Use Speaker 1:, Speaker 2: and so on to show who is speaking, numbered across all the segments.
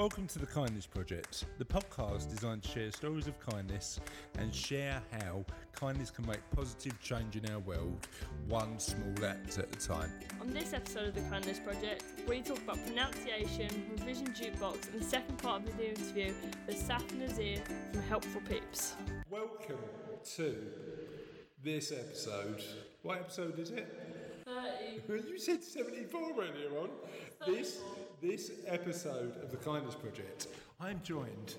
Speaker 1: Welcome to the Kindness Project, the podcast designed to share stories of kindness and share how kindness can make positive change in our world, one small act at a time.
Speaker 2: On this episode of the Kindness Project, we talk about pronunciation, revision jukebox, and the second part of the interview with Saf Nazeer from Helpful Peeps.
Speaker 1: Welcome to this episode. What episode is it?
Speaker 2: 30.
Speaker 1: You said 74 earlier on. This, this episode of the Kindness Project, I'm joined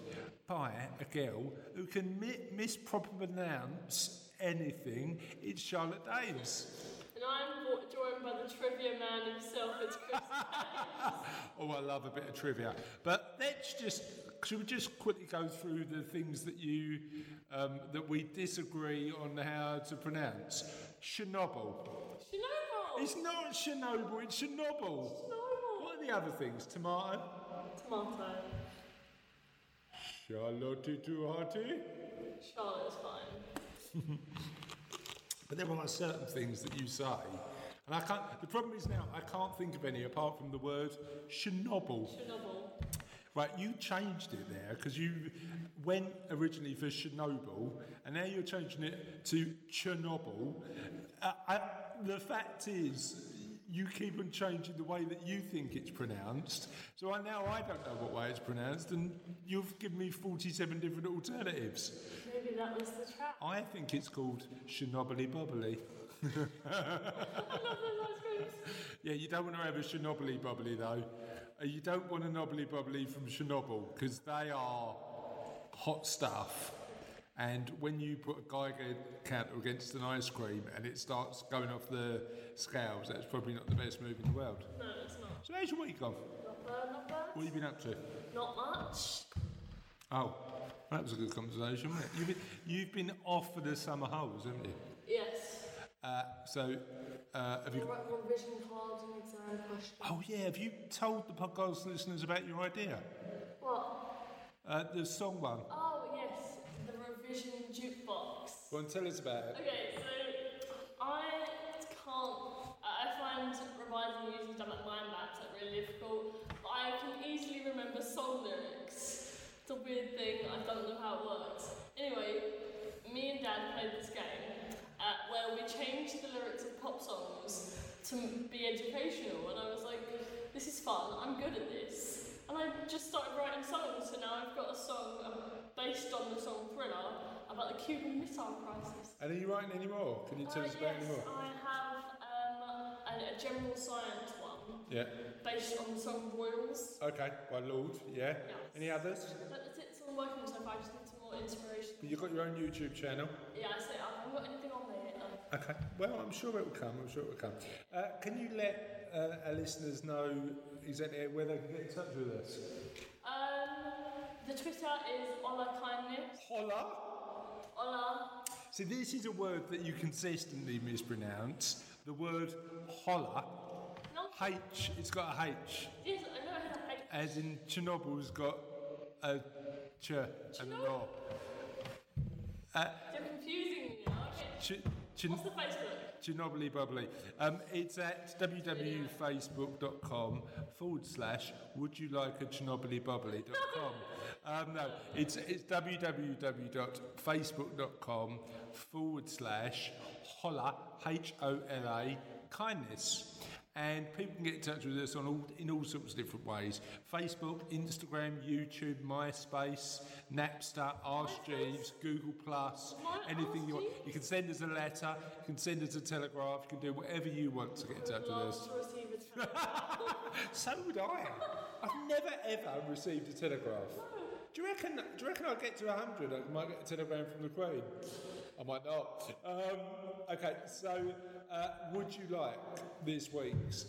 Speaker 1: by a girl who can mi- mispronounce anything. It's Charlotte Dames.
Speaker 2: And I'm joined by the trivia man himself, it's Chris.
Speaker 1: Oh, I love a bit of trivia. But let's just, should we just quickly go through the things that you, um, that we disagree on how to pronounce? Chernobyl.
Speaker 2: Chernobyl!
Speaker 1: It's not Chernobyl, it's Chernobyl.
Speaker 2: Chernobyl!
Speaker 1: What are the other things? Tomato?
Speaker 2: Tomato.
Speaker 1: Charlotte too hearty?
Speaker 2: Charlotte's fine.
Speaker 1: But there are certain things that you say, and I can't. The problem is now I can't think of any apart from the word Chernobyl.
Speaker 2: Chernobyl.
Speaker 1: Right, you changed it there because you went originally for Chernobyl, and now you're changing it to Chernobyl. Uh, I, the fact is, you keep on changing the way that you think it's pronounced. So I now I don't know what way it's pronounced, and you've given me 47 different alternatives.
Speaker 2: Maybe that was the trap.
Speaker 1: I think it's called Chernobyl bubbly.
Speaker 2: I love those ice creams.
Speaker 1: Yeah, you don't want to have a Chernobyl bubbly though. Uh, You don't want a knobbly bubbly from Chernobyl because they are hot stuff. And when you put a Geiger counter against an ice cream and it starts going off the scales, that's probably not the best move in the world.
Speaker 2: No, it's not.
Speaker 1: So how's your week gone?
Speaker 2: Not bad, not bad.
Speaker 1: What have you been up to?
Speaker 2: Not much.
Speaker 1: Oh, that was a good conversation, wasn't it? You've been, you've been off for the summer holes, haven't you?
Speaker 2: Yes.
Speaker 1: Uh, so, uh, have you?
Speaker 2: Write revision cards and exam questions.
Speaker 1: Oh yeah, have you told the podcast listeners about your idea?
Speaker 2: What?
Speaker 1: Uh, the song one.
Speaker 2: Oh, yes. The revision jukebox.
Speaker 1: Go on, tell us about it.
Speaker 2: Okay, so I can't. I find revising using stuff like mind maps like really difficult. But I can easily remember song lyrics. It's a weird thing. I don't know how it works. Anyway, me and Dad played this game uh, where we changed the lyrics of pop songs to be educational, and I was like, "This is fun. I'm good at this." And I just started writing songs, so now I've got a song um, based on the song Thriller about the Cuban Missile Crisis.
Speaker 1: And are you writing any more? Can you tell
Speaker 2: Uh,
Speaker 1: us about
Speaker 2: yes,
Speaker 1: any more?
Speaker 2: I have um, a, a general science one
Speaker 1: Yeah.
Speaker 2: based on the song Royals.
Speaker 1: Okay, by Lorde, yeah.
Speaker 2: Yes.
Speaker 1: Any others?
Speaker 2: But that's it, it's all working so far. I just need some more inspiration.
Speaker 1: But you've got your own YouTube channel.
Speaker 2: Yeah, I say I haven't got anything on there yet. No.
Speaker 1: Okay. Well, I'm sure it will come. I'm sure it will come. Uh, can you let uh, our listeners know exactly where they can get in touch with us?
Speaker 2: Um, the Twitter is Ola Kindness.
Speaker 1: Holla.
Speaker 2: Ola.
Speaker 1: See, this is a word that you consistently mispronounce. The word holla.
Speaker 2: No.
Speaker 1: H. It's got a H.
Speaker 2: Yes, I know I had a hate.
Speaker 1: As in Chernobyl's got a ch and an o.
Speaker 2: You're confusing me now. Okay.
Speaker 1: Ch- ch-
Speaker 2: What's the Facebook?
Speaker 1: Bubbly. Um, it's at www.facebook.com forward slash would you like a Chernobyl bubbly.com. Um, no, it's, it's www.facebook.com forward slash holla, H O L A, kindness. And people can get in touch with us on all, in all sorts of different ways Facebook, Instagram, YouTube, MySpace, Napster, Ask Jeeves, Google, Plus, anything you want. You can send us a letter, you can send us a telegraph, you can do whatever you want to get in touch with us.
Speaker 2: to receive a telegram.
Speaker 1: So would I. I've never ever received a telegraph. Do you reckon? Do you reckon I'll get to hundred? I might get a telegram from the Queen. I might not. Um, okay, so uh, would you like this week's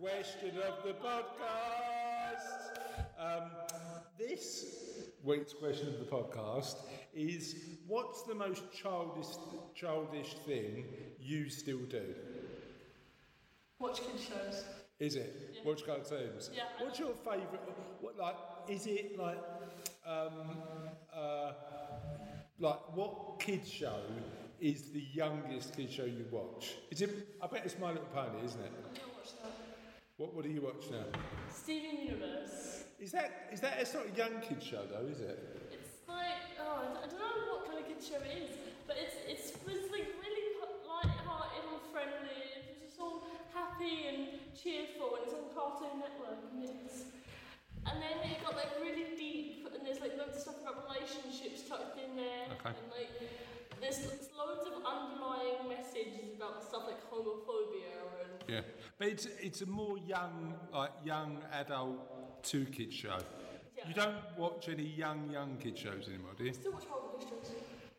Speaker 1: question of the podcast? Um, this week's question of the podcast is: What's the most childish childish thing you still do?
Speaker 2: Watch kids shows.
Speaker 1: Is it? Watch cartoons.
Speaker 2: Yeah.
Speaker 1: What's your favourite? What like? Is it like? Um, uh, like what kids show is the youngest kids show you watch? Is it? I bet it's My Little Pony, isn't it?
Speaker 2: I don't watch that.
Speaker 1: What What do you watch now?
Speaker 2: Steven Universe.
Speaker 1: Is that is that it's not a young kid show though, is it?
Speaker 2: It's like oh, I don't- know what kind of kids show it is, but it's it's, it's like really light-hearted and friendly. It's just all happy and cheerful, and it's on Cartoon Network, and it's and then it got like really deep, and there's like loads of stuff about relationships tucked in there,
Speaker 1: Okay.
Speaker 2: and like there's loads of underlying messages about stuff like homophobia and
Speaker 1: Yeah, but it's it's a more young like young adult two kid show.
Speaker 2: Yeah.
Speaker 1: You don't watch any young young kid shows anymore, do you?
Speaker 2: still watch horrible histories.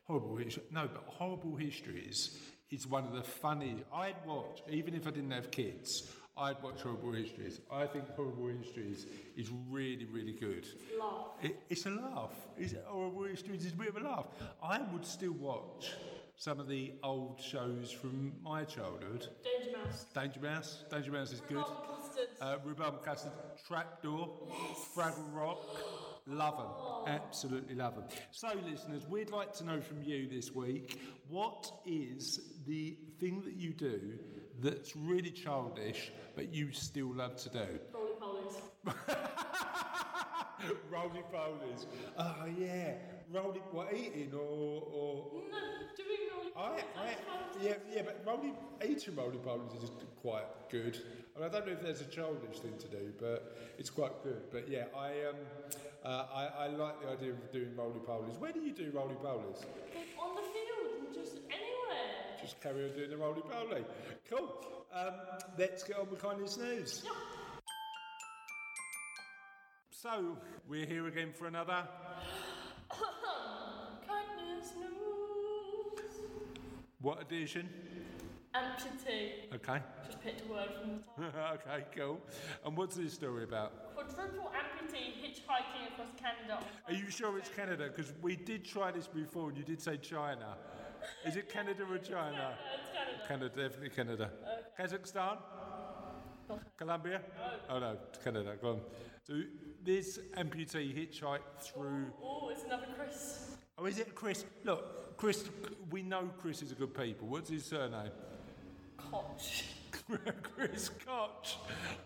Speaker 1: Horrible history. No, but horrible histories is one of the funny. I'd watch even if I didn't have kids. I'd watch horrible histories. I think horrible histories is really really good.
Speaker 2: Laugh.
Speaker 1: It, it's a laugh. It's, horrible histories is a bit of a laugh. I would still watch some of the old shows from my childhood.
Speaker 2: Danger Mouse.
Speaker 1: Danger Mouse. Danger Mouse is good.
Speaker 2: Rhubarb custard.
Speaker 1: Uh, rhubarb custard, trapdoor, Fraggle Rock. Love them. Absolutely love them. So, listeners, we'd like to know from you this week what is the thing that you do that's really childish but you still love to do?
Speaker 2: Roly polies.
Speaker 1: Roly polies. Oh, yeah. Roly, what, eating or. or
Speaker 2: No, doing roly
Speaker 1: I,
Speaker 2: polies.
Speaker 1: I, yeah, yeah, but roly, eating roly polies is quite good. I, mean, I don't know if there's a childish thing to do, but it's quite good. But yeah, I um, uh, I, I like the idea of doing roly polies. Where do you do roly polies?
Speaker 2: On the field and just anywhere.
Speaker 1: Just carry on doing the roly poly. Cool. Um, let's get on with kindness news.
Speaker 2: Yeah.
Speaker 1: So we're here again for another.
Speaker 2: Kindness news.
Speaker 1: What edition?
Speaker 2: Amputee.
Speaker 1: Okay.
Speaker 2: Just picked a word from the top.
Speaker 1: okay, cool. And what's this story about?
Speaker 2: Quadruple amputee hitchhiking across Canada.
Speaker 1: Are you sure it's Canada? Because we did try this before and you did say China. Is it Canada or China?
Speaker 2: Yeah, it's Canada.
Speaker 1: Canada, definitely Canada. Kazakhstan? Colombia? Oh no, Canada, go on. So this amputee hitchhiked through.
Speaker 2: Oh, it's another Chris.
Speaker 1: Oh, is it Chris? Look, Chris, we know Chris is a good people. What's his surname?
Speaker 2: Koch.
Speaker 1: Chris Koch.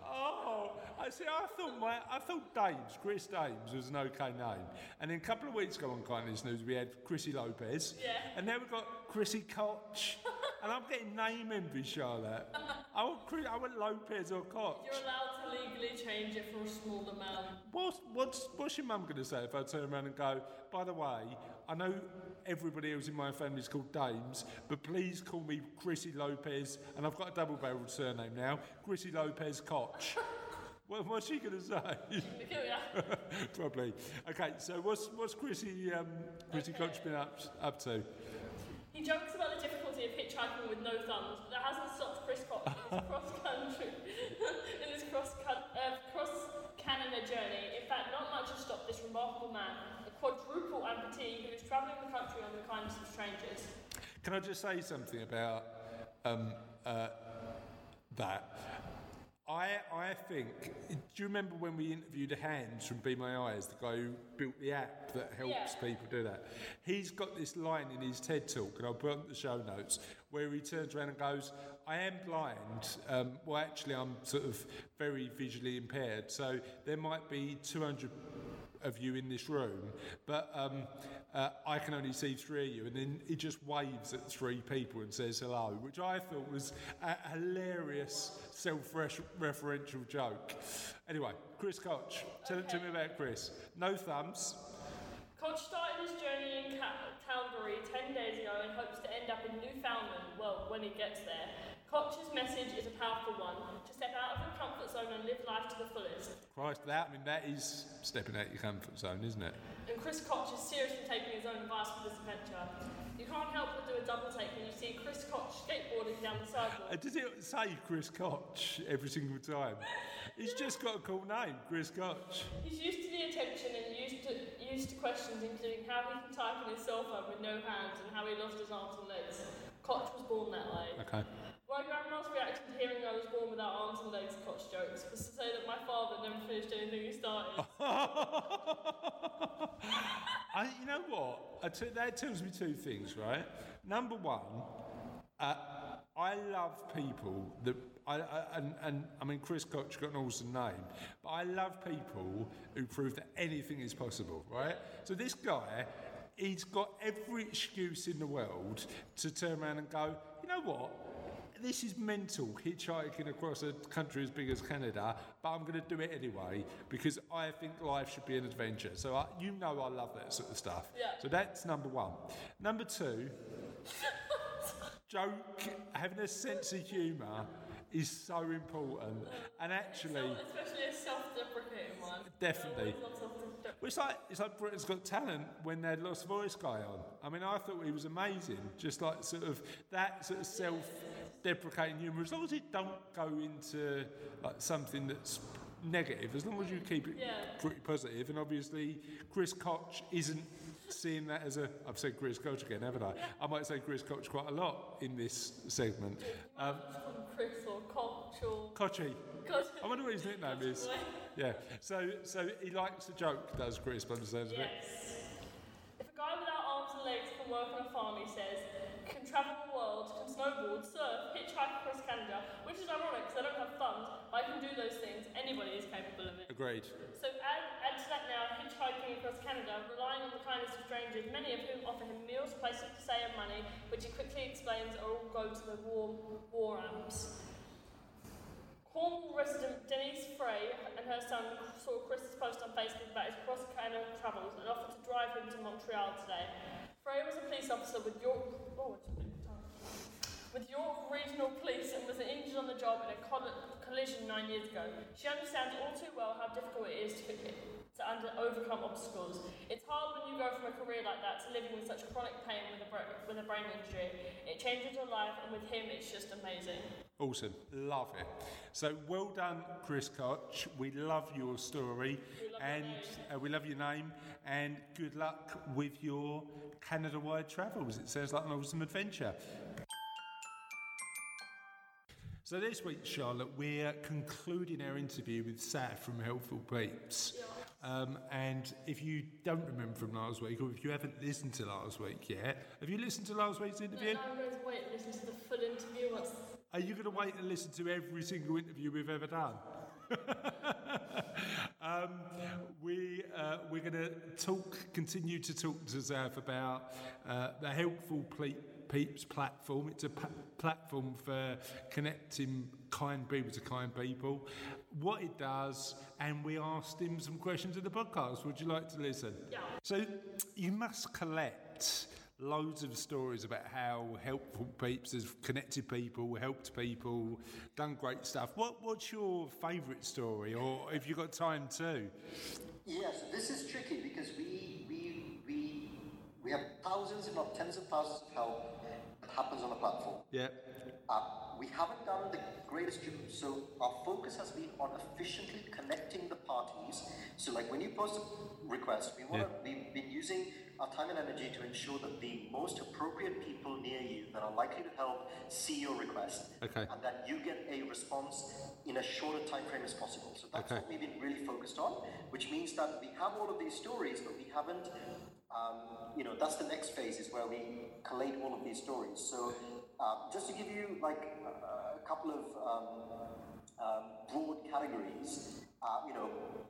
Speaker 1: Oh, I see. I thought my, I thought Dames, Chris Dames was an okay name. And then a couple of weeks ago on Kindness News, we had Chrissy Lopez.
Speaker 2: Yeah.
Speaker 1: And now we've got Chrissy Koch. and I'm getting name envy, Charlotte. I want, Chris, I want Lopez or Koch.
Speaker 2: You're allowed to legally change it for a small amount.
Speaker 1: What's, what's, what's your mum going to say if I turn around and go, by the way, I know everybody else in my family is called Dames, but please call me Chrissy Lopez, and I've got a double barreled surname now, Chrissy Lopez Koch. what, what's she going to say? Probably. Okay, so what's, what's Chrissy, um, Chrissy Koch been up, up to?
Speaker 2: He jokes about the difficulty of hitchhiking with no thumbs, but that hasn't stopped Chris Koch in his cross country, in his cross uh, cross Canada journey. In fact, not much has stopped this remarkable man, a quadruple who is travelling the country on the kindness of strangers.
Speaker 1: Can I just say something about um, uh, that? I, I think, do you remember when we interviewed Hans from Be My Eyes, the guy who built the app that helps
Speaker 2: Yeah.
Speaker 1: people do that? He's got this line in his TED talk, and I'll put on the show notes, where he turns around and goes, I am blind. Um, well, actually, I'm sort of very visually impaired, so there might be 200 of you in this room, but um, uh, I can only see three of you. And then he just waves at three people and says hello, which I thought was a hilarious self referential joke. Anyway, Chris Koch, tell it to me about Chris. No thumbs.
Speaker 2: Koch started his journey in Ca- Calgary 10 days ago and hopes to end up in Newfoundland, well, when he gets there. Koch's message is a powerful one to step out of your comfort zone and live life to the fullest.
Speaker 1: Christ, that, I mean, that is stepping out your comfort zone, isn't it?
Speaker 2: And Chris Koch is seriously taking his own advice for this adventure. You can't help but do a double take when you see Chris Koch skateboarding down the
Speaker 1: Uh,
Speaker 2: sidewalk.
Speaker 1: does it say Chris Koch every single time? He's just got a cool name, Chris Koch.
Speaker 2: He's used to the attention and used to, used to questions including how he can type on his cell phone with no hands and how he lost his arms and legs. Koch was born that way.
Speaker 1: Okay.
Speaker 2: My grandma's reaction to hearing I was born without arms and legs, Koch jokes, was to say that my father never finished anything he started.
Speaker 1: I, you know what? That tells me two things, right? Number one, uh, I love people that I, I, and, and I mean, Chris Koch got an awesome name, but I love people who prove that anything is possible, right? So this guy, he's got every excuse in the world to turn around and go, you know what? This is mental hitchhiking across a country as big as Canada, but I'm going to do it anyway because I think life should be an adventure. So I, you know I love that sort of stuff.
Speaker 2: Yeah.
Speaker 1: So that's number one. Number two, joke, having a sense of humour is so important. And actually,
Speaker 2: Especially a self-deprecating one.
Speaker 1: Definitely.
Speaker 2: I always love self-deprecating.
Speaker 1: well, it's like it's like Britain's Got Talent when they had Lost Voice guy on. I mean, I thought he was amazing. Just like sort of that sort of self-deprecating humour. As long as it don't go into like something that's negative, as long as you keep it
Speaker 2: Yeah.
Speaker 1: pretty positive. And obviously, Chris Koch isn't seeing that as a. I've said Chris Koch again, haven't I? I might say Chris Koch quite a lot in this segment. Um,
Speaker 2: Chris or Koch or...
Speaker 1: Kochi. I wonder what his nickname is. Yeah. So so he likes a joke, does Chris, by the sounds of it?
Speaker 2: Yes. If a guy without arms and legs can work on a farm, he says, travel the world, can snowboard, surf, hitchhike across Canada, which is ironic because I don't have thumbs, but I can do those things. Anybody is capable of it.
Speaker 1: Agreed.
Speaker 2: So add, add to that now hitchhiking across Canada, relying on the kindness of strangers, many of whom offer him meals, places to stay, and money, which he quickly explains are all go to the war, war amps. Cornwall resident Denise Frey and her son saw Chris's post on Facebook about his cross Canada travels and offered to drive him to Montreal today. Frey was a police officer with York, oh, with York Regional Police and was injured on the job in a collision nine years ago. She understands all too well how difficult it is to, to under, overcome obstacles. It's hard when you go from a career like that to living with such chronic pain with a, with a brain injury. It changes your life, and with him, it's just amazing.
Speaker 1: Awesome. Love it. So well done, Chris Koch. We love your story
Speaker 2: love your
Speaker 1: and uh, we love your name and good luck with your Canada wide travels. It sounds like an awesome adventure. So this week, Charlotte, we're concluding our interview with Saf from Helpful Peeps. Um, and if you don't remember from last week, or if you haven't listened to last week yet, have you listened to last week's interview?
Speaker 2: Now I'm going to wait and listen to the full interview.
Speaker 1: Are you going to wait and listen to every single interview we've ever done? um, we, uh, we're going to talk, continue to talk to Saf about uh, the Helpful Ple- Peeps platform. It's a platform for connecting kind people to kind people, what it does, and we asked him some questions in the podcast. Would you like to listen?
Speaker 2: Yeah.
Speaker 1: So you must collect loads of stories about how helpful peeps has connected people, helped people, done great stuff. What what's your favourite story, or if you've got time too?
Speaker 3: Yes, this is tricky because we we we we have thousands, if not tens of thousands of help that happens on the platform.
Speaker 1: Yeah.
Speaker 3: Uh, we haven't done the greatest job, so our focus has been on efficiently connecting the parties. So, like when you post a request, we want to. We've been using our time and energy to ensure that the most appropriate people near you that are likely to help see your request,
Speaker 1: Okay.
Speaker 3: and that you get a response in as short a time frame as possible. So that's
Speaker 1: Okay.
Speaker 3: what we've been really focused on, which means that we have all of these stories, but we haven't. Um, you know, that's the next phase is where we collate all of these stories. So, um, just to give you like a, a couple of um, um, broad categories, uh, you know,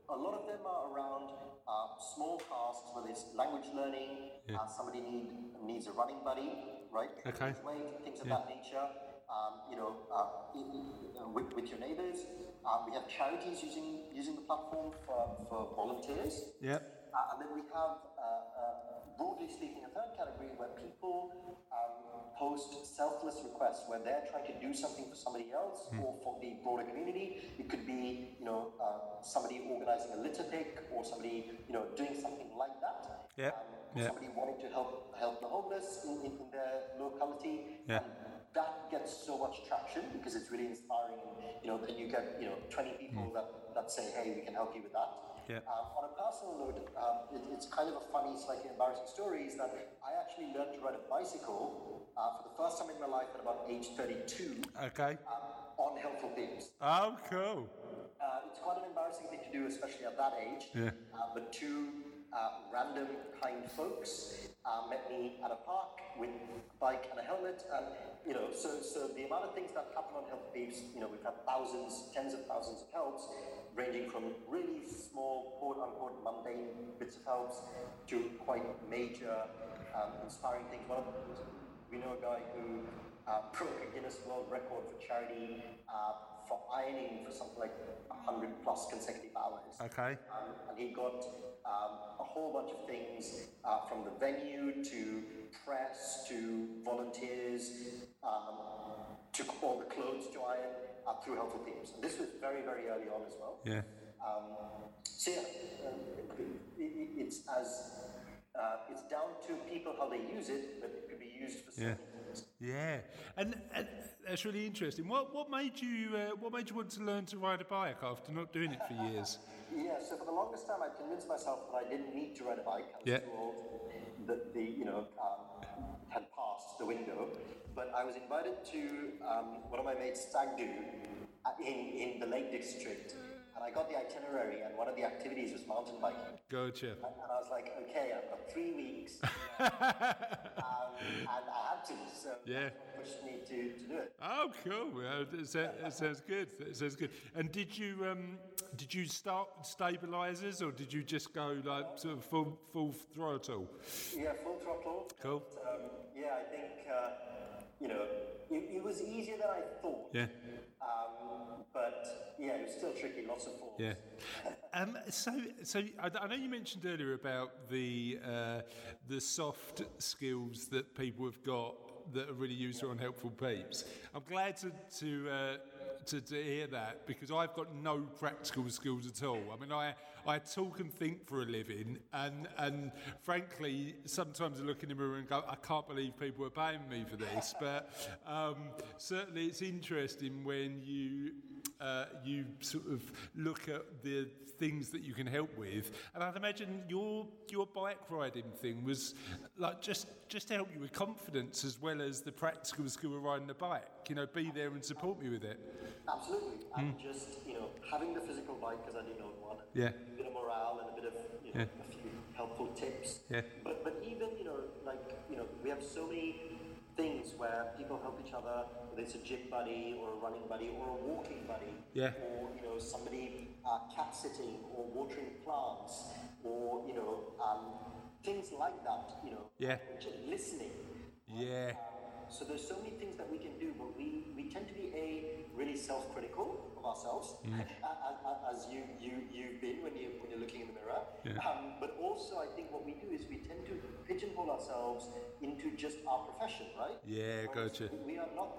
Speaker 3: a lot of them are around uh, small tasks, whether it's language learning, uh, somebody need, needs a running buddy, right?
Speaker 1: Okay.
Speaker 3: Weight, things of that nature. Um, you know, uh, in, in, with, with your neighbors. Uh, we have charities using using the platform for, for volunteers.
Speaker 1: Yeah.
Speaker 3: Uh, and then we have, uh, uh, broadly speaking, a third category where people um, post selfless requests where they're trying to do something for somebody else or for the broader community. It could be, you know, uh, somebody organizing a litter pick or somebody, you know, doing something like that.
Speaker 1: Yeah,
Speaker 3: Um,
Speaker 1: yeah.
Speaker 3: Somebody wanting to help help the homeless in, in, in their locality.
Speaker 1: Yeah.
Speaker 3: And that gets so much traction because it's really inspiring. And, you know, then you get, you know, 20 people that, that say, hey, we can help you with that.
Speaker 1: Yeah.
Speaker 3: Um, on a personal note, um, it, it's kind of a funny, slightly embarrassing story. Is that I actually learned to ride a bicycle uh, for the first time in my life at about age 32
Speaker 1: Okay.
Speaker 3: um, on Helpful Peeps.
Speaker 1: Oh, cool.
Speaker 3: Uh, it's quite an embarrassing thing to do, especially at that age.
Speaker 1: Yeah.
Speaker 3: Uh, but two uh, random kind folks uh, met me at a park with a bike and a helmet, and you know, so so the amount of things that happen on Helpful Peeps, you know, we've had thousands, tens of thousands of helps, ranging from really small, quote unquote, mundane bits of helps to quite major, um, inspiring things. One of we know a guy who uh, broke a Guinness World Record for charity uh, for ironing for something like 100 plus consecutive hours.
Speaker 1: Okay.
Speaker 3: Um, and he got um, a whole bunch of things uh, from the venue to press to volunteers um, to all the clothes to iron uh, through Helpful Peeps. And this was very, very early on as well.
Speaker 1: Yeah.
Speaker 3: Um, so yeah, um, it, it, it's as uh, it's down to people how they use it, but it could be used for
Speaker 1: Yeah.
Speaker 3: things.
Speaker 1: Yeah, and, and that's really interesting. What what made you uh, what made you want to learn to ride a bike after not doing it for years?
Speaker 3: Yeah, so for the longest time, I convinced myself that I didn't need to ride a bike. I was
Speaker 1: Yeah.
Speaker 3: too old. That the you know um, had passed the window, but I was invited to um, one of my mates' stag do uh, in in the Lake District, and I got the itinerary, and one of the activities was mountain biking.
Speaker 1: Gotcha.
Speaker 3: And I was like, okay, I've got three weeks, um, and I had to, so
Speaker 1: Yeah.
Speaker 3: pushed me to, to do it.
Speaker 1: Oh, cool. Well, it, sounds- good. It sounds good. And did you um, did you start stabilizers or did you just go like sort of full full throttle?
Speaker 3: Yeah, full throttle.
Speaker 1: Cool.
Speaker 3: Um, yeah, I think uh, you know it, it was easier than I thought.
Speaker 1: Yeah.
Speaker 3: Um, but yeah, it was still tricky. Lots of falls.
Speaker 1: Yeah. Um, so, so I, I know you mentioned earlier about the uh, the soft skills that people have got that are really useful and helpful peeps. I'm glad to to, uh, to to hear that because I've got no practical skills at all. I mean, I I talk and think for a living, and and frankly, sometimes I look in the mirror and go, I can't believe people are paying me for this. But um, certainly, it's interesting when you uh, you sort of look at the things that you can help with. And I'd imagine your your bike riding thing was like just just to help you with confidence as well as the practical skill of riding a bike. You know, be there and support me with it.
Speaker 3: Absolutely. And just you know having the physical bike because I didn't own one.
Speaker 1: Yeah.
Speaker 3: A bit of morale and a bit of you know
Speaker 1: Yeah.
Speaker 3: a few helpful tips.
Speaker 1: Yeah.
Speaker 3: But but even you know like you know we have so many things where people help each other. Whether it's a gym buddy or a running buddy or a walking buddy.
Speaker 1: Yeah.
Speaker 3: Or you know somebody uh, cat sitting or watering plants or you know um, things like that. You know.
Speaker 1: Yeah.
Speaker 3: Listening.
Speaker 1: Yeah.
Speaker 3: So there's so many things that we can do, but we, we tend to be a really self-critical of ourselves,
Speaker 1: Mm.
Speaker 3: a- a- a- as you you you've been when you when you're looking in the mirror.
Speaker 1: Yeah.
Speaker 3: Um, but also, I think what we do is we tend to pigeonhole ourselves into just our profession, right?
Speaker 1: Yeah,
Speaker 3: Whereas
Speaker 1: gotcha.
Speaker 3: We are not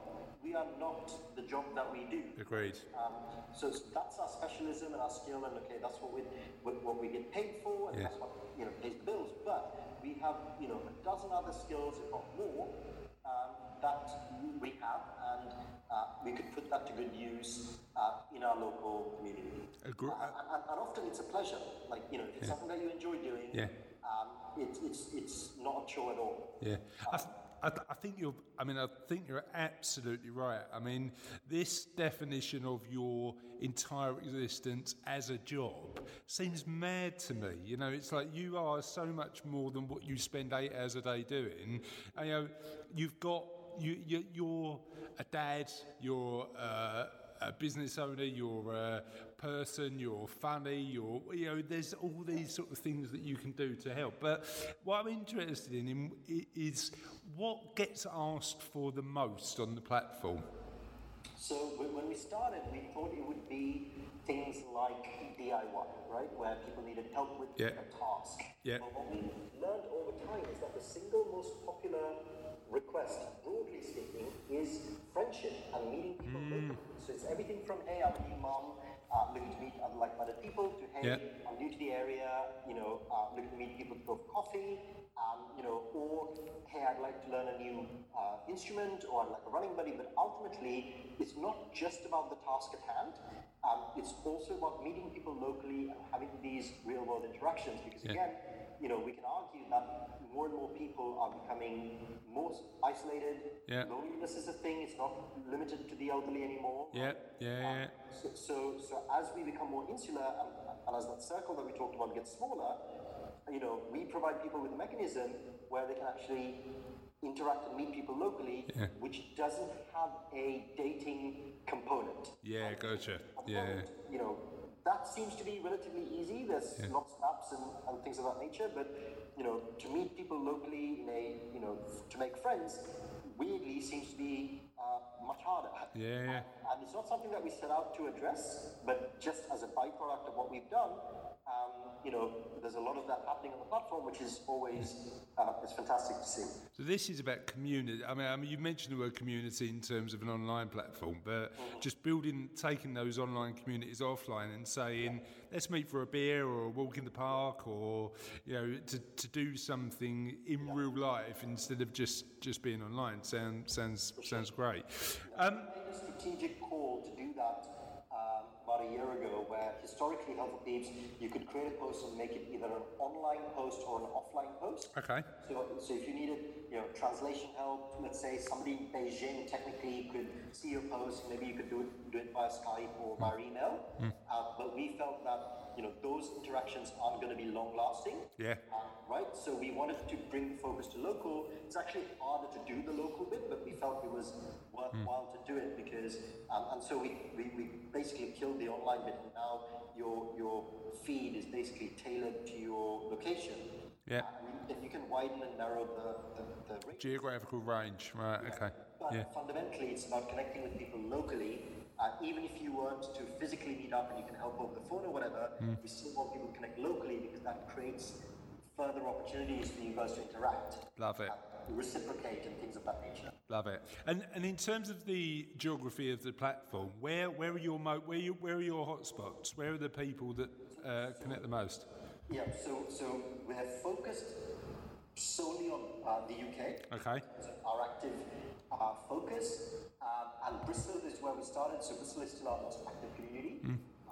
Speaker 3: we are not the job that we do.
Speaker 1: Agreed.
Speaker 3: Um, so that's our specialism and our skill, and okay, that's what we what, what we get paid for, and
Speaker 1: Yeah.
Speaker 3: that's what you know pays the bills. But we have you know a dozen other skills, if not more, um, that we have, and uh, we could put that to good use uh, in our local community.
Speaker 1: Agree-
Speaker 3: Uh, and, and, often it's a pleasure. Like you know, if it's something that you enjoy doing,
Speaker 1: Yeah.
Speaker 3: um, it's it's it's not a chore at all.
Speaker 1: Yeah, th- I, th- I think you're. I mean, I think you're absolutely right. I mean, this definition of your entire existence as a job seems mad to me. You know, it's like you are so much more than what you spend eight hours a day doing. And, you know, you've got you, you you're a dad. You're. Uh, a business owner, you're a person, you're funny, you're, you know, there's all these sort of things that you can do to help. But what I'm interested in is what gets asked for the most on the platform.
Speaker 3: So when when we started, we thought it would be things like DIY, right, where people needed help with
Speaker 1: Yeah.
Speaker 3: a task.
Speaker 1: Yeah.
Speaker 3: But what we learned over time is that the single most popular request, broadly speaking, is friendship and meeting people
Speaker 1: Mm.
Speaker 3: locally. So it's everything from hey, I'm a new mom, uh, looking to meet other like-minded people, to hey,
Speaker 1: Yeah.
Speaker 3: I'm new to the area, you know, uh, looking to meet people to go for coffee, um, you know, or hey, I'd like to learn a new uh, instrument or I'd like a running buddy. But ultimately, it's not just about the task at hand. Um, it's also about meeting people locally and having these real-world interactions. Because
Speaker 1: Yeah.
Speaker 3: again, you know, we can argue that more and more people are becoming more isolated.
Speaker 1: Yeah.
Speaker 3: Loneliness is a thing. It's not limited to the elderly anymore.
Speaker 1: Yeah, yeah, yeah.
Speaker 3: So, so, so as we become more insular and, and as that circle that we talked about gets smaller, you know, we provide people with a mechanism where they can actually interact and meet people locally,
Speaker 1: Yeah.
Speaker 3: which doesn't have a dating component.
Speaker 1: Yeah, gotcha.
Speaker 3: At
Speaker 1: Yeah.
Speaker 3: You know, that seems to be relatively easy. There's
Speaker 1: Yeah.
Speaker 3: lots of apps and, and things of that nature, but you know, to meet people locally in a, you know, to make friends, weirdly seems to be uh, much harder.
Speaker 1: Yeah, yeah.
Speaker 3: And it's not something that we set out to address, but just as a byproduct of what we've done, um, you know, there's a lot of that happening on the platform, which is always uh, it's fantastic to see.
Speaker 1: So this is about community. I mean, I mean, you mentioned the word community in terms of an online platform, but just building, taking those online communities offline and saying, let's meet for a beer or a walk in the park, or you know, to, to do something in real life instead of just just being online. Sound, sounds sounds great. Um,
Speaker 3: made a strategic call to do that um, about a year ago, where historically Helpful Peeps, you could create a post and make it either an online post or an offline post.
Speaker 1: okay.
Speaker 3: So, so if you needed, you know, translation help, let's say somebody in Beijing technically could see your post, maybe you could do it, do it via Skype or via email. Uh, but we felt that, you know, those interactions aren't going to be long lasting.
Speaker 1: Yeah.
Speaker 3: Uh, right? So we wanted to bring the focus to local. It's actually harder to do the local bit, but we felt it was worthwhile to do it because, um, and so we, we, we basically killed the online bit, now your your feed is basically tailored to your location.
Speaker 1: Yeah.
Speaker 3: And you, and you can widen and narrow the, the, the range.
Speaker 1: Geographical range. Right. Okay.
Speaker 3: But
Speaker 1: Yeah.
Speaker 3: fundamentally, it's about connecting with people locally. Uh, even if you weren't to physically meet up and you can help over the phone or whatever,
Speaker 1: Hmm.
Speaker 3: we still want people to connect locally because that creates further opportunities for you guys to interact,
Speaker 1: Love it.
Speaker 3: uh, reciprocate, and things of that nature.
Speaker 1: Love it. And and in terms of the geography of the platform, where where are your mo- where you, where are your hotspots? Where are the people that uh, connect the most?
Speaker 3: Yeah, so so we have focused solely on uh, the UK.
Speaker 1: Okay.
Speaker 3: Our active uh, focus, um, and Bristol is where we started. So Bristol is still our most active community.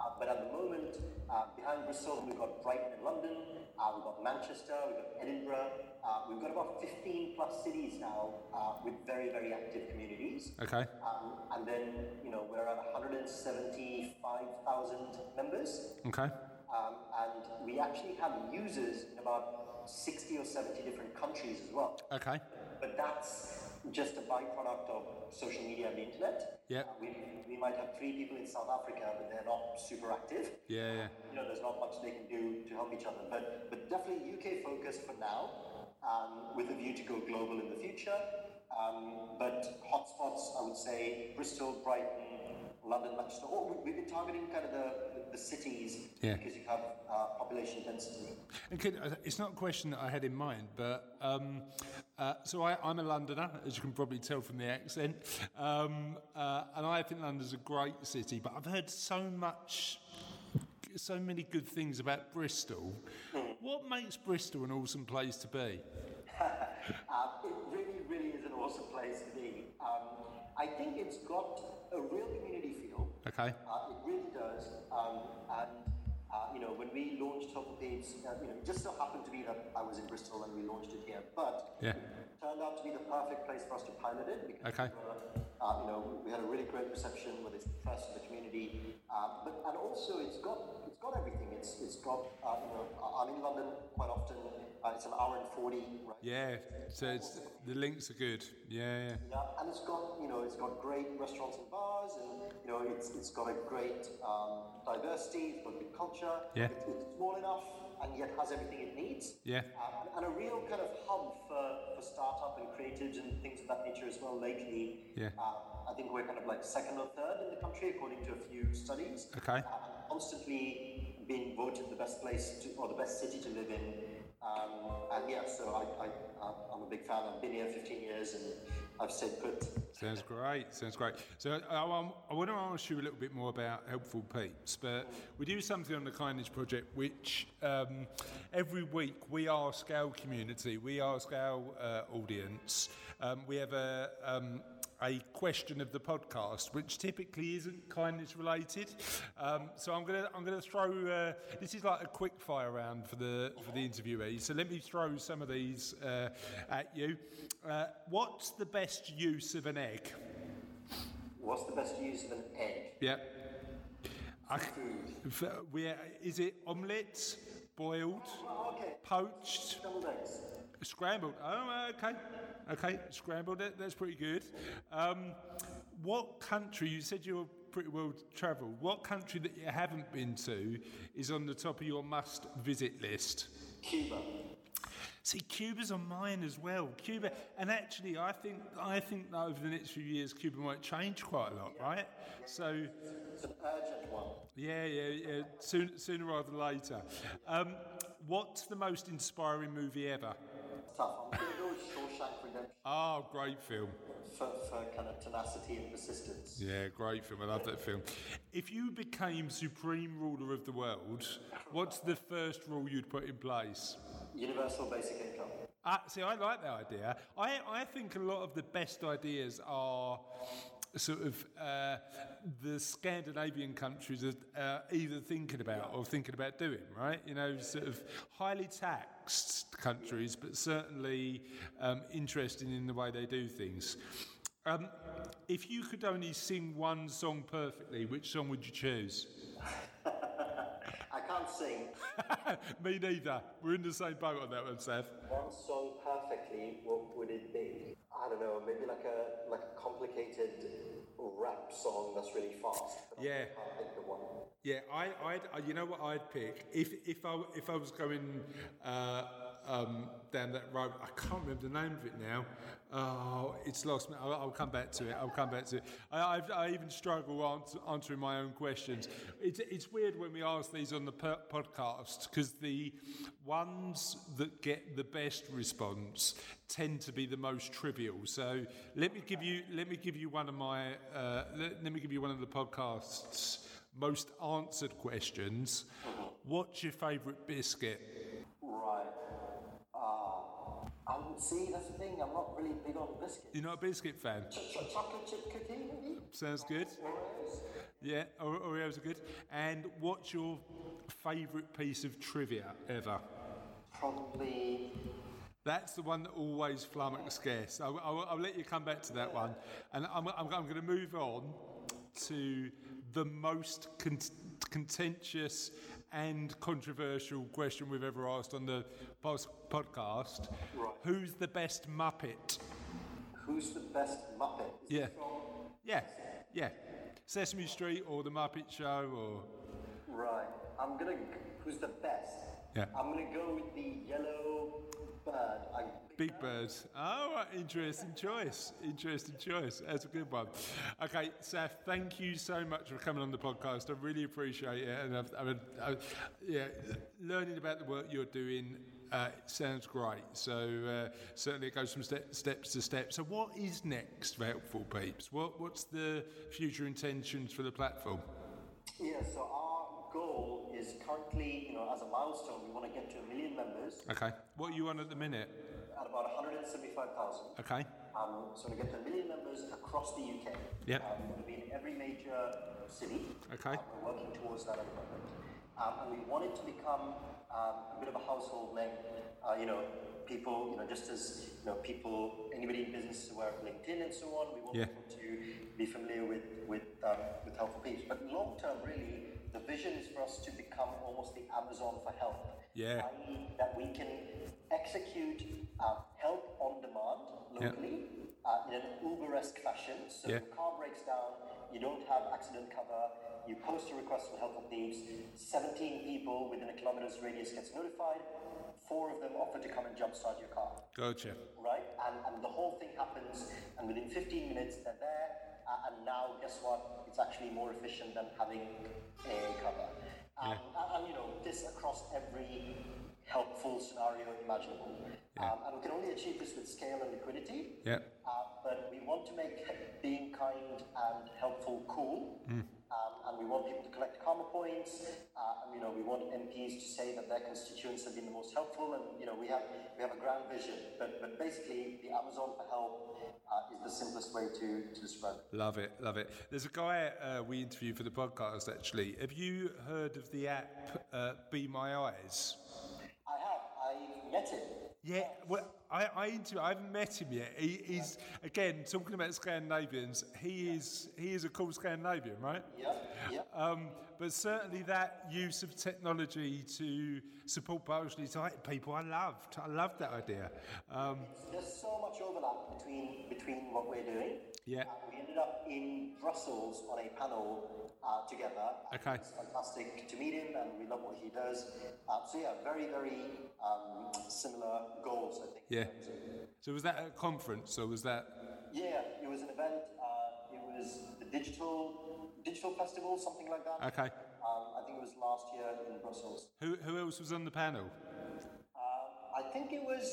Speaker 3: Uh, but at the moment, uh, behind Bristol, we've got Brighton and London. Uh, we've got Manchester. We've got Edinburgh. Uh, we've got about 15 plus cities now uh, with very very active communities.
Speaker 1: Okay.
Speaker 3: Um, and then you know we're at 175,000 members.
Speaker 1: Okay.
Speaker 3: Um, and we actually have users in about 60 or 70 different countries as well.
Speaker 1: Okay.
Speaker 3: But that's just a byproduct of social media and the internet.
Speaker 1: Yeah.
Speaker 3: Uh, we, we might have three people in South Africa, but they're not super active.
Speaker 1: Yeah. Yeah.
Speaker 3: You know, there's not much they can do to help each other. But, but definitely UK focused for now, um, with a view to go global in the future. Um, but hotspots, I would say Bristol, Brighton, London, Manchester. Or we- we've been targeting kind of the, the, cities
Speaker 1: Yeah.
Speaker 3: because you have uh, population density.
Speaker 1: And can, uh, it's not a question that I had in mind, but um, uh, so I, I'm a Londoner, as you can probably tell from the accent, um, uh, and I think London's a great city. But I've heard so much, so many good things about Bristol. What makes Bristol an awesome place to be?
Speaker 3: Uh, it really, really is an awesome place to be. Um, I think it's got a real community feel.
Speaker 1: Okay.
Speaker 3: Uh, it really does. Um, and, you know, when we launched Helpful Peeps, uh, you know, it just so happened to be that I was in Bristol and we launched it here. But
Speaker 1: Yeah.
Speaker 3: it turned out to be the perfect place for us to pilot it because
Speaker 1: Okay.
Speaker 3: we were, you know, we had a really great reception with its press and the community. Uh, but and also it's got it's got everything. It's it's got uh, you know I'm in London quite often. Uh, it's an hour and forty. Right?
Speaker 1: Yeah. So it's, the links are good. Yeah. Yeah.
Speaker 3: Yeah, and it's got you know it's got great restaurants and bars, and you know it's it's got a great um, diversity. It's got good culture.
Speaker 1: Yeah.
Speaker 3: It's, it's small enough and yet has everything it needs.
Speaker 1: Yeah.
Speaker 3: Um, and a real kind of hub for, for startup and creatives and things of that nature as well. Lately,
Speaker 1: Yeah.
Speaker 3: uh, I think we're kind of like second or third in the country according to a few studies.
Speaker 1: Okay.
Speaker 3: Uh, constantly being voted the best place to, or the best city to live in. Um, and yeah, so I, I, I'm a big fan. I've been here 15 years and I've stayed put.
Speaker 1: Sounds great. Sounds great. So I, I, I want to ask you a little bit more about Helpful Peeps, but we do something on the Kindness Project, which um, every week we ask our community, we ask our uh, audience, um, we have a um, a question of the podcast, which typically isn't kindness related. Um, so I'm gonna I'm gonna throw uh, this is like a quick fire round for the for the interviewees. So let me throw some of these uh, at you. Uh, what's the best use of an egg?
Speaker 3: What's the best use of an egg?
Speaker 1: Yeah. I,
Speaker 3: Food.
Speaker 1: we, is it omelette, boiled,
Speaker 3: Oh, okay.
Speaker 1: poached,
Speaker 3: Double eggs.
Speaker 1: scrambled. Oh, okay, okay, scrambled. it. that's pretty good. Um, what country? You said you were pretty well travelled. What country that you haven't been to is on the top of your must-visit list?
Speaker 3: Cuba.
Speaker 1: See, Cuba's on mine as well. Cuba, and actually, I think I think that over the next few years, Cuba might change quite a lot, right? So,
Speaker 3: It's an urgent one.
Speaker 1: yeah, yeah, yeah. Soon, sooner rather than later. Um, what's the most inspiring movie ever?
Speaker 3: Tough. I'm going to go with Shawshank Redemption
Speaker 1: Oh, great film.
Speaker 3: for, for kind of tenacity and persistence.
Speaker 1: Yeah, great film. I love that film. If you became supreme ruler of the world, what's the first rule you'd put in place?
Speaker 3: Universal basic income.
Speaker 1: Uh, see, I like that idea. I, I think a lot of the best ideas are sort of uh, the Scandinavian countries are uh, either thinking about or thinking about doing, right? You know, sort of highly taxed countries, but certainly um, interesting in the way they do things. Um, if you could only sing one song perfectly, which song would you choose?
Speaker 3: I sing
Speaker 1: Me neither. We're in the same boat on that one, Saf.
Speaker 3: one song perfectly. What would it be? I don't know. Maybe like a like a complicated rap song that's really fast. I
Speaker 1: Yeah.
Speaker 3: can't think of one.
Speaker 1: Yeah, I, I'd, I, you know what I'd pick if if I if I was going uh, um, down that road. I can't remember the name of it now. Oh, it's lost me. I'll, I'll come back to it. I'll come back to it. I, I even struggle answer, answering my own questions. It's it's weird when we ask these on the per- podcast because the ones that get the best response tend to be the most trivial. So let me give you let me give you one of my uh, let, let me give you one of the podcasts most answered questions. What's your favourite biscuit?
Speaker 3: Right. See. That's the thing. I'm not really big on biscuits.
Speaker 1: You're not a biscuit fan?
Speaker 3: Ch- ch- chocolate chip cookie, maybe.
Speaker 1: Sounds good.
Speaker 3: Oreos.
Speaker 1: Yeah, Ore- Oreos are good. And what's your favourite piece of trivia ever?
Speaker 3: Probably.
Speaker 1: That's the one that always flummoxes guests. I'll, I'll, I'll let you come back to that one. And I'm, I'm, I'm going to move on to the most con- contentious and controversial question we've ever asked on the pos- podcast.
Speaker 3: Right.
Speaker 1: Who's the best Muppet?
Speaker 3: Who's the best Muppet? Is
Speaker 1: Yeah.
Speaker 3: from-
Speaker 1: Yeah, yeah. Sesame Street or The Muppet Show or.
Speaker 3: Right. I'm gonna. Who's the best?
Speaker 1: Yeah.
Speaker 3: I'm gonna go with the yellow bird. I,
Speaker 1: Big Bird. Oh, interesting choice. Interesting choice. That's a good one. Okay, Saf, thank you so much for coming on the podcast. I really appreciate it. And I've, I've, i yeah, learning about the work you're doing uh, sounds great. So uh, certainly it goes from step, steps to steps. So what is next for Helpful Peeps? What, what's the future intentions for the platform?
Speaker 3: Yeah. So our goal is currently, you know, as a milestone, we want to get to a million members
Speaker 1: Okay. What are you on at the minute?
Speaker 3: at about 175,000.
Speaker 1: Okay.
Speaker 3: Um, so we get to a million members across the UK.
Speaker 1: Yep.
Speaker 3: Um, we're going to be in every major city.
Speaker 1: Okay.
Speaker 3: Um, we're working towards that at the moment. Um, and we want it to become um, a bit of a household name. Uh, you know, people, you know, just as you know, people, anybody in business is aware of LinkedIn and so on. We want
Speaker 1: Yeah.
Speaker 3: people to be familiar with with um, with Helpful Peeps. But long term, really, the vision is for us to become almost the Amazon for help.
Speaker 1: Yeah.
Speaker 3: i.e. that we can execute um, help on demand locally uh, in an Uber-esque fashion. So
Speaker 1: Yeah.
Speaker 3: your car breaks down, you don't have accident cover, you post a request for help on needs, 17 people within a kilometer's radius gets notified, four of them offer to come and jumpstart your car
Speaker 1: Gotcha.
Speaker 3: right? And, and the whole thing happens, and within 15 minutes they're there, uh, and now guess what? It's actually more efficient than having a cover. Um, and, and, you know, this across every helpful scenario imaginable. Um, and we can only achieve this with scale and liquidity.
Speaker 1: Yeah.
Speaker 3: Uh, but we want to make being kind and helpful cool. Um, and we want people to collect karma points. Uh, and, you know, we want MPs to say that their constituents have been the most helpful. And you know, we have we have a grand vision. But but basically, the Amazon for help uh, is the simplest way to, to describe it.
Speaker 1: Love it, love it. There's a guy uh, we interviewed for the podcast actually. Have you heard of the app uh, Be My Eyes?
Speaker 3: I have. I met it.
Speaker 1: Yeah, well, I, I, inter- I haven't met him yet. He, he's again talking about Scandinavians. He is he is a cool Scandinavian, right?
Speaker 3: Yeah, yeah.
Speaker 1: Um, but certainly that use of technology to support partially sighted people, I loved. I loved that idea. Um,
Speaker 3: There's so much overlap between between what we're doing.
Speaker 1: Yeah.
Speaker 3: Uh, we ended up in Brussels on a panel uh, together.
Speaker 1: Okay.
Speaker 3: It's fantastic to meet him, and we love what he does. Uh, so yeah, very very um, similar goals, I think. in
Speaker 1: Yeah. so was that a conference or was that?
Speaker 3: Yeah, it was an event. Uh, it was the digital digital festival, something like that.
Speaker 1: Okay.
Speaker 3: Um, I think it was last year in Brussels.
Speaker 1: Who, who else was on the panel?
Speaker 3: Uh, I think it was.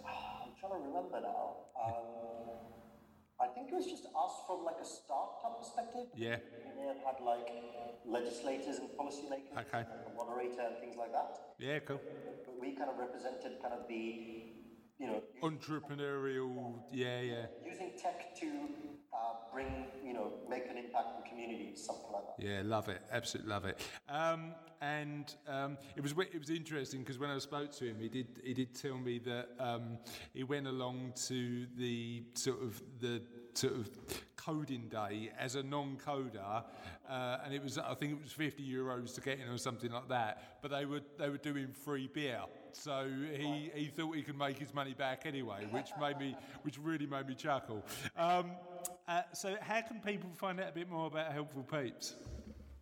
Speaker 3: I'm trying to remember now. Um, I think it was just us from like a startup perspective.
Speaker 1: Yeah.
Speaker 3: We may have had like legislators and policymakers,
Speaker 1: Okay.
Speaker 3: like a moderator and things like that.
Speaker 1: Yeah, cool.
Speaker 3: But we kind of represented kind of the, you know,
Speaker 1: Entrepreneurial. Yeah, yeah.
Speaker 3: using tech to uh, bring, you know, make an impact in communities, something like that.
Speaker 1: Yeah, love it. Absolutely love it. Um, and um, it was it was interesting because when I spoke to him, he did he did tell me that um, he went along to the sort of the sort of coding day as a non-coder, uh, and it was I think it was fifty euros to get in or something like that. But they were they were doing free beer. So he, he thought he could make his money back anyway, which made me, which really made me chuckle. Um, uh, so how can people find out a bit more about Helpful Peeps?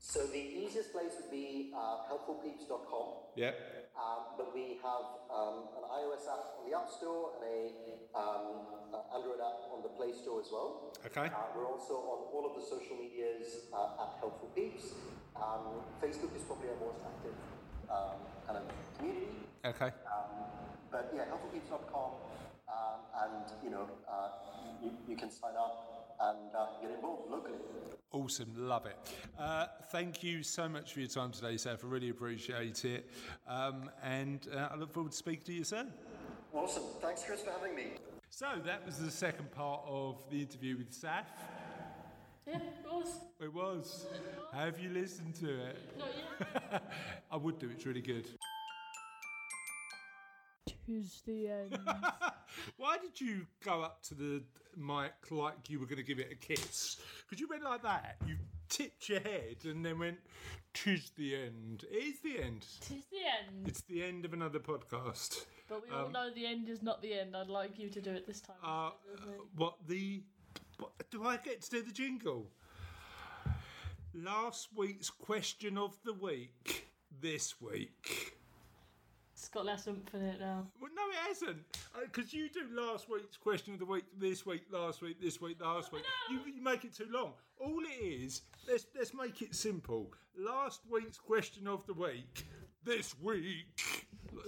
Speaker 3: So the easiest place would be uh, helpfulpeeps.com.
Speaker 1: Yep.
Speaker 3: Um, but we have um, an iOS app on the App Store and a um, uh, Android app on the Play Store as well.
Speaker 1: Okay.
Speaker 3: Uh, we're also on all of the social medias uh, at Helpful Peeps. Um, Facebook is probably our most active um, kind of community.
Speaker 1: Okay.
Speaker 3: Um, but yeah, helpfulpeeps.com, um, and you know, uh, you, you can sign up and uh, get involved locally.
Speaker 1: Awesome. Love it. Uh, thank you so much for your time today, Saf. I really appreciate it. Um, and uh, I look forward to speaking to you soon.
Speaker 3: Awesome. Thanks, Chris, for having me.
Speaker 1: So that was the second part of the interview with Saf.
Speaker 2: Yeah, it was.
Speaker 1: It was. Have you listened to it?
Speaker 2: Not yet.
Speaker 1: I would do. It's really good.
Speaker 2: Tis the end.
Speaker 1: Why did you go up to the mic like you were going to give it a kiss? Because you went like that. You tipped your head and then went, "Tis the end." It is the end.
Speaker 2: Tis the end.
Speaker 1: It's the end of another podcast.
Speaker 2: But we all know the end is not the end. I'd like you to do it this time.
Speaker 1: Uh,
Speaker 2: instead
Speaker 1: what the? What, do I get to do the jingle? Last week's question of the week. This week.
Speaker 2: It's got less oomph in it now.
Speaker 1: Well, no, it hasn't. Because you do last week's question of the week, this week, last week, this week, last week. You, you make it too long. All it is, let's let's make it simple. Last week's question of the week, this week,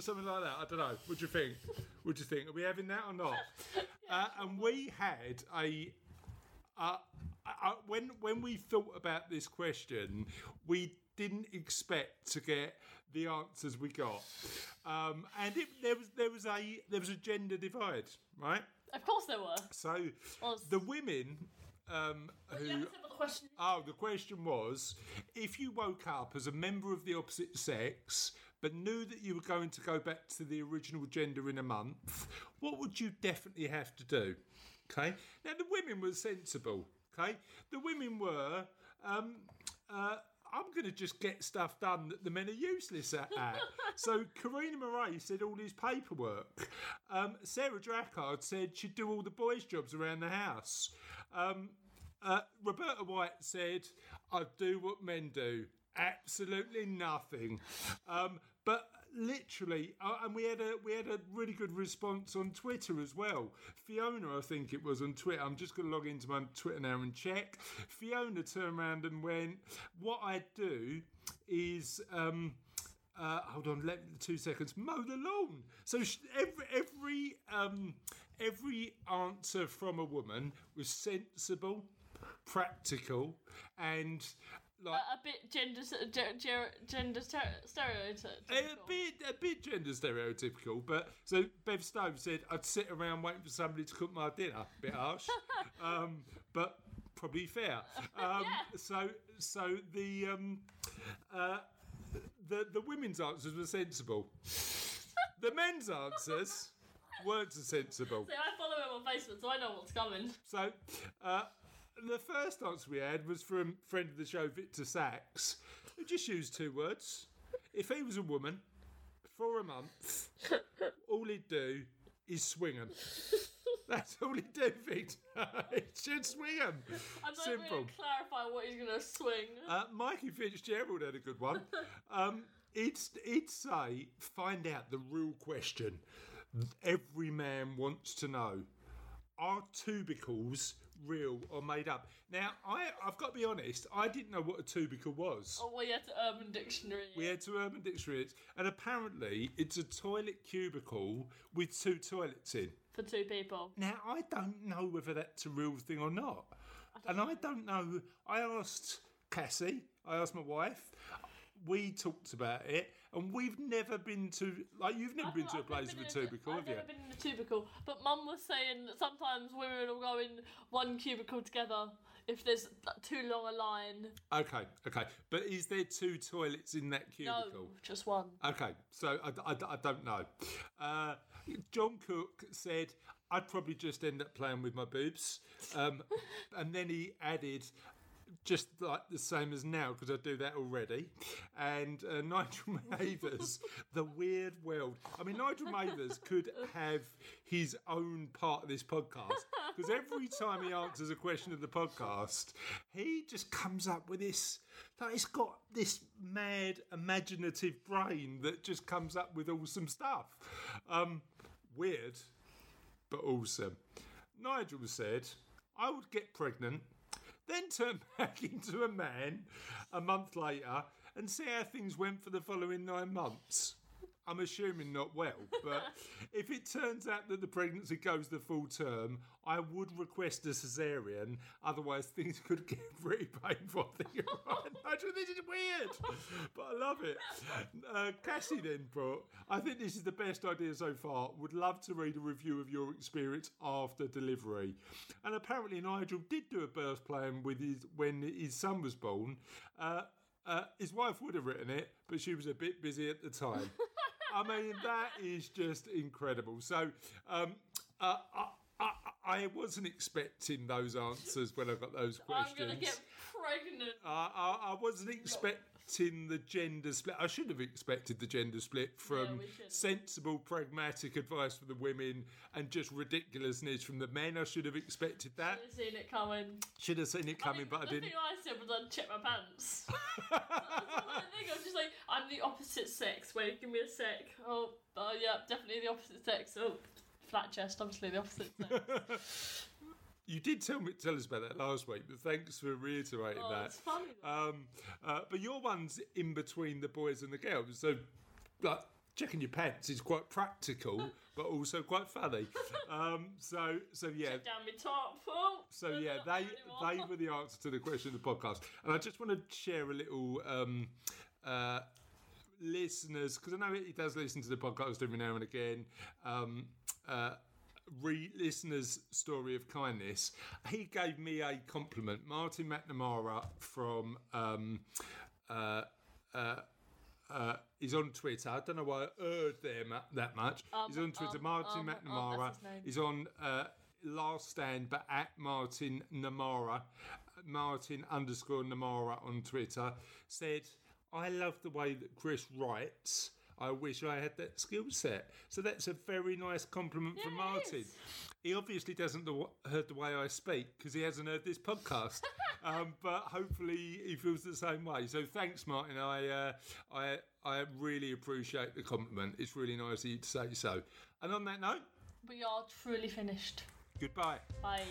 Speaker 1: something like that. I don't know. What do you think? What do you think? Are we having that or not? Uh, and we had a uh, uh, when when we thought about this question, we didn't expect to get the answers we got, um, and it, there was there was a there was a gender divide, right?
Speaker 2: Of course there were.
Speaker 1: So the women um, who
Speaker 2: have to have a question.
Speaker 1: Oh, the question was if you woke up as a member of the opposite sex but knew that you were going to go back to the original gender in a month, what would you definitely have to do? Okay. Now, the women were sensible. Okay. The women were. Um, uh, I'm going to just get stuff done that the men are useless at. at. so Karina Marais said all his paperwork. Um, Sarah Drakard said she'd do all the boys' jobs around the house. Um, uh, Roberta White said, "I'd do what men do, absolutely nothing." Um, but literally, uh, and we had a we had a really good response on Twitter as well. Fiona, I think it was on Twitter. I'm just going to log into my Twitter now and check. Fiona turned around and went, "What I do is." Um, uh, hold on, let two seconds. Mow the lawn. So every every um, every answer from a woman was sensible, practical, and like
Speaker 2: a bit gender s- ge- ge- gender stere- stereotype.
Speaker 1: a bit a bit gender stereotypical. But so Bev Stove said I'd sit around waiting for somebody to cook my dinner. Bit harsh, um, but probably fair. Um, So so the um, uh, the the women's answers were sensible. the men's answers Words are sensible.
Speaker 2: See, I follow him on Facebook, so I know what's coming.
Speaker 1: So, uh, the first answer we had was from friend of the show, Victor Sacks, who just used two words. If he was a woman for a month, all he'd do is swing 'em. That's all he'd do, Victor. he should swing 'em.
Speaker 2: I don't
Speaker 1: Simple.
Speaker 2: really clarify what he's going to swing.
Speaker 1: Uh, Mikey Fitzgerald had a good one. Um, he'd, he'd say, find out the real question every man wants to know. Are tubicles real or made up? Now, I, I've got to be honest, I didn't know what a tubicle was.
Speaker 2: oh, you had to Urban Dictionary.
Speaker 1: We had to Urban Dictionary, and apparently it's a toilet cubicle with two toilets in.
Speaker 2: For two people.
Speaker 1: Now, I don't know whether that's a real thing or not. and I don't know. I asked Cassie, I asked my wife, we talked about it, and we've never been to, like, you've never been to a place with a
Speaker 2: in
Speaker 1: tubicle,
Speaker 2: I've
Speaker 1: have you?
Speaker 2: never been in a tubicle, but Mum was saying that sometimes women will go in one cubicle together if there's too long a line.
Speaker 1: Okay, okay. But is there two toilets in that cubicle?
Speaker 2: No,
Speaker 1: cubicle?
Speaker 2: just one.
Speaker 1: Okay, so I, I- I don't know. Uh, John Cook said, I'd probably just end up playing with my boobs. Um, and then he added, just like the same as now, because I do that already. And uh, Nigel Mavers, The Weird World. I mean, Nigel Mathers could have his own part of this podcast, because every time he answers a question of the podcast, he just comes up with this. Like, it's got this mad, imaginative brain that just comes up with awesome stuff. Um, weird, but awesome. Nigel said, I would get pregnant, then turn back into a man a month later and see how things went for the following nine months. I'm assuming not well, but if it turns out that the pregnancy goes the full term, I would request a cesarean. Otherwise, things could get pretty painful. I think right. Nigel, this is weird, but I love it. Uh, Cassie then put, I think this is the best idea so far. Would love to read a review of your experience after delivery. And apparently, Nigel did do a birth plan with his when his son was born. Uh, uh, his wife would have written it, but she was a bit busy at the time. I mean, that is just incredible. So, um, uh, I, I, I wasn't expecting those answers when I got those questions.
Speaker 2: I'm gonna get pregnant.
Speaker 1: Uh, I, I wasn't expecting the gender split. I should have expected the gender split from sensible, pragmatic advice from the women and just ridiculousness from the men. I should have expected that.
Speaker 2: I've seen it coming.
Speaker 1: Should have seen it
Speaker 2: I
Speaker 1: coming,
Speaker 2: mean,
Speaker 1: but I
Speaker 2: the
Speaker 1: didn't.
Speaker 2: thing I said was I'd check my pants. I think. I was just like, I'm the opposite sex. Wait, give me a sec. Oh, oh yeah, definitely the opposite sex. Oh, flat chest, obviously the opposite sex.
Speaker 1: You did tell me tell us about that last week, but thanks for reiterating
Speaker 2: oh,
Speaker 1: that.
Speaker 2: it's funny.
Speaker 1: Um, uh, but your one's in between the boys and the girls, so like checking your pants is quite practical, but also quite funny. Um, so so yeah.
Speaker 2: Check down my top. Oh,
Speaker 1: So yeah, they they were the answer to the question of the podcast, and I just want to share a little um, uh, listeners because I know he does listen to the podcast every now and again. Um, uh, re listeners' story of kindness. He gave me a compliment. Martin McNamara from. Um, uh, uh, uh, he's on Twitter. I don't know why I heard there ma- that much. he's on Twitter.
Speaker 2: um,
Speaker 1: Martin
Speaker 2: um, um,
Speaker 1: McNamara.
Speaker 2: name.
Speaker 1: He's on uh, Last Stand, but at Martin Namara, Martin underscore Namara on Twitter, said, I love the way that Chris writes. I wish I had that skill set. So that's a very nice compliment from Martin. He obviously doesn't heard the way I speak because he hasn't heard this podcast. um, but hopefully he feels the same way. So thanks, Martin. I, uh, I, I really appreciate the compliment. It's really nice of you to say so. And on that note,
Speaker 2: We are truly finished.
Speaker 1: goodbye.
Speaker 2: Bye.